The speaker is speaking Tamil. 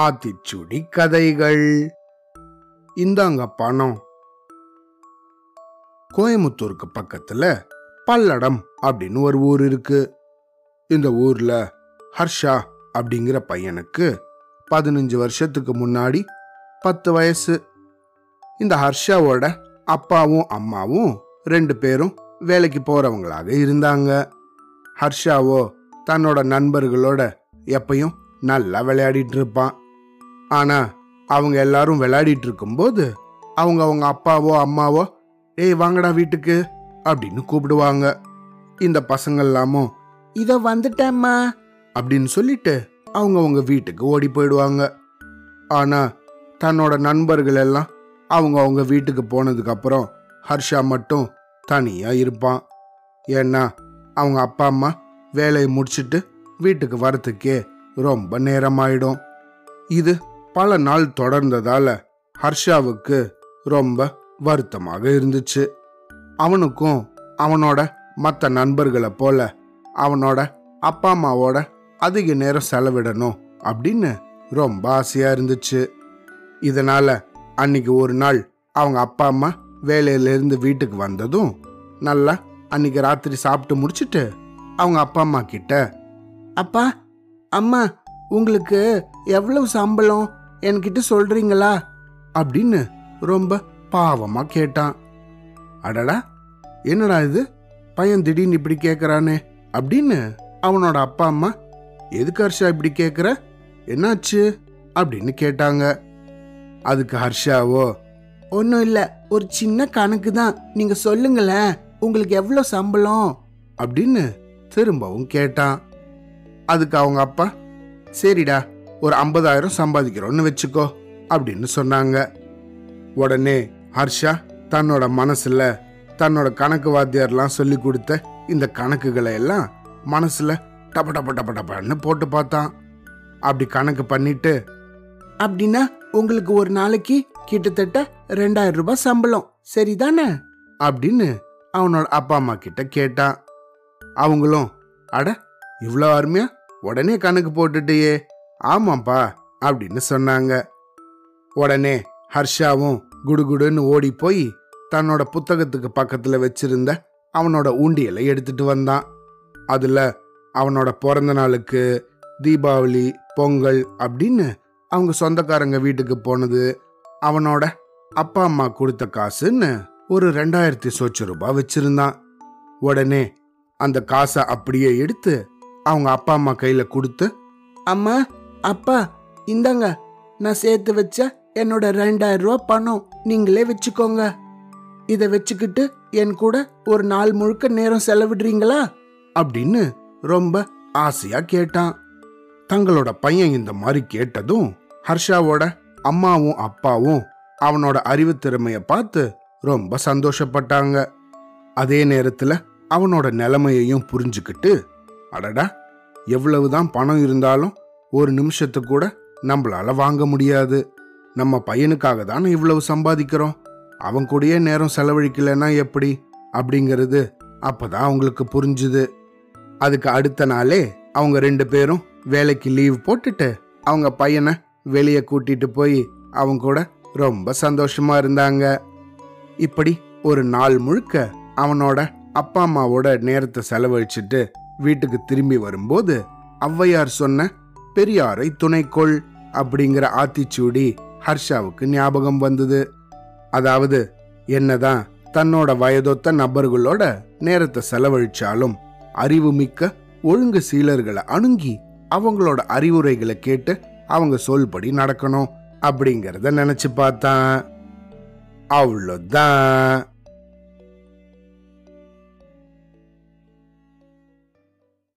ஆத்திச்சுடி கதைகள். இந்தாங்க பணம். கோயமுத்தூருக்கு பக்கத்துல பல்லடம் அப்படின்னு ஒரு ஊர் இருக்கு. இந்த ஊர்ல ஹர்ஷா அப்படிங்கிற பையனுக்கு பதினஞ்சு வருஷத்துக்கு முன்னாடி பத்து வயசு. இந்த ஹர்ஷாவோட அப்பாவும் அம்மாவும் ரெண்டு பேரும் வேலைக்கு போறவங்களாக இருந்தாங்க. ஹர்ஷாவோ தன்னோட நண்பர்களோட எப்பையும் நல்லா விளையாடிட்டு இருப்பான் ஆனா அவங்க எல்லாரும் விளையாடிட்டு இருக்கும்போது அவங்க அவங்க அப்பாவோ அம்மாவோ ஏய் வாங்கடா வீட்டுக்கு அப்படின்னு கூப்பிடுவாங்க. இந்த பசங்கள்லாமும் இத வந்துட்டேம்மா அப்படின்னு சொல்லிட்டு அவங்க அவங்க வீட்டுக்கு ஓடி போயிடுவாங்க. ஆனா தன்னோட நண்பர்கள் எல்லாம் அவங்க அவங்க வீட்டுக்கு போனதுக்கு அப்புறம் ஹர்ஷா மட்டும் தனியா இருப்பான். ஏன்னா அவங்க அப்பா அம்மா வேலையை முடிச்சிட்டு வீட்டுக்கு வரத்துக்கே ரொம்ப நேரமாயிடும். இது பல நாள் தொடர்ந்ததால ஹர்ஷாவுக்கு ரொம்ப வருத்தமாக இருந்துச்சு. அவனுக்கும் அவனோட மற்ற நண்பர்களை போல அவனோட அப்பா அம்மாவோட அதிக நேரம் செலவிடணும் அப்படின்னு ரொம்ப ஆசையா இருந்துச்சு. இதனால அன்னைக்கு ஒரு நாள் அவங்க அப்பா அம்மா வேலையிலேருந்து வீட்டுக்கு வந்ததும் நல்லா அன்னைக்கு ராத்திரி சாப்பிட்டு முடிச்சிட்டு அவங்க அப்பா அம்மா கிட்ட. அப்பா அம்மா உங்களுக்கு எவ்வளவு சம்பளம் என்கிட்ட சொல்றீங்களா? அப்படின்னு ரொம்ப பாவமா கேட்டான். அடடா என்னடா இது? பையன் திடீர்னு இப்படி கேக்குறானே அப்படின்னு அவனோட அப்பா அம்மா எதுக்கு ஹர்ஷா இப்படி கேக்குற? என்னாச்சு? அப்படின்னு கேட்டாங்க. அதுக்கு ஹர்ஷாவோ? ஒன்றும் இல்லை ஒரு சின்ன கணக்கு தான் நீங்க சொல்லுங்களேன் உங்களுக்கு எவ்வளோ சம்பளம்? அப்படின்னு திரும்பவும் கேட்டான். அதுக்கு அவங்க அப்பா சரிடா ஒரு ஐம்பதாயிரம் சம்பாதிக்கிறோன்னு வச்சுக்கோ அப்படின்னு சொன்னாங்க. உடனே ஹர்ஷா தன்னோட மனசுல தன்னோட கணக்கு வாத்தியார்லாம் சொல்லி கொடுத்த இந்த கணக்குகளை எல்லாம் மனசுல டப டப டப டபன்னு போட்டு பார்த்தான். அப்படி கணக்கு பண்ணிட்டு அப்படின்னா உங்களுக்கு ஒரு நாளைக்கு கிட்டத்தட்ட ரெண்டாயிரம் ரூபாய் சம்பளம் சரிதானே? அப்படின்னு அவனோட அப்பா அம்மா கிட்ட கேட்டான். அவங்களும் அட இவ்வளோ அருமையா உடனே கணக்கு போட்டுட்டியே ஆமாப்பா அப்படின்னு சொன்னாங்க. உடனே ஹர்ஷாவும் குடுகுடுன்னு ஓடி போய் தன்னோட புத்தகத்துக்கு பக்கத்துல வச்சிருந்த அவனோட ஊண்டியலை எடுத்துட்டு வந்தான். அதுல அவனோட பிறந்த நாளுக்கு தீபாவளி பொங்கல் அப்படின்னு அவங்க சொந்தக்காரங்க வீட்டுக்கு போனது அவனோட அப்பா அம்மா கொடுத்த காசுன்னு ஒரு ரெண்டாயிரத்தி சொச்ச ரூபாய் வச்சிருந்தான். உடனே அந்த காசை அப்படியே எடுத்து அவங்க அப்பா அம்மா கையில கொடுத்து அம்மா அப்பா இந்தாங்க. நான் சேர்த்து வச்ச என்னோட ரெண்டாயிரம் ரூபா பணம் நீங்களே வச்சுக்கோங்க. இதை வச்சுக்கிட்டு என் கூட ஒரு நாள் முழுக்க நேரம் செலவிடுறீங்களா? அப்படின்னு ரொம்ப ஆசையா கேட்டான். தங்களோட பையன் இந்த மாதிரி கேட்டதும் ஹர்ஷாவோட அம்மாவும் அப்பாவும் அவனோட அறிவு திறமைய பார்த்து ரொம்ப சந்தோஷப்பட்டாங்க. அதே நேரத்துல அவனோட நிலைமையையும் புரிஞ்சுக்கிட்டு அடடா எவ்வளவுதான் பணம் இருந்தாலும் ஒரு நிமிஷத்து கூட நம்மளால வாங்க முடியாது. நம்ம பையனுக்காக தானே இவ்வளவு சம்பாதிக்கிறோம். அவன் கூடயே நேரம் செலவழிக்கலைன்னா எப்படி? அப்படிங்கிறது அப்பதான் அவங்களுக்கு புரிஞ்சுது. அதுக்கு அடுத்த நாளே அவங்க ரெண்டு பேரும் வேலைக்கு லீவ் போட்டுட்டு அவங்க பையனை வெளியே கூட்டிட்டு போய் அவங்க கூட ரொம்ப சந்தோஷமா இருந்தாங்க. இப்படி ஒரு நாள் முழுக்க அவனோட அப்பா அம்மாவோட நேரத்தை செலவழிச்சிட்டு வீட்டுக்கு திரும்பி வரும்போது ஔவையார் சொன்ன பெரியாரை துணைக்கொள் அப்படிங்கிற ஆத்திச்சூடி ஹர்ஷாவுக்கு ஞாபகம் வந்தது. அதாவது என்னதான் தன்னோட வயதொத்த நபர்களோட நேரத்தை செலவழிச்சாலும் அறிவுமிக்க ஒழுங்கு சீலர்களை அணுங்கி அவங்களோட அறிவுரைகளை கேட்டு அவங்க சொல்படி நடக்கணும் அப்படிங்கிறத நினைச்சு பார்த்தான். அவ்வளோதான்.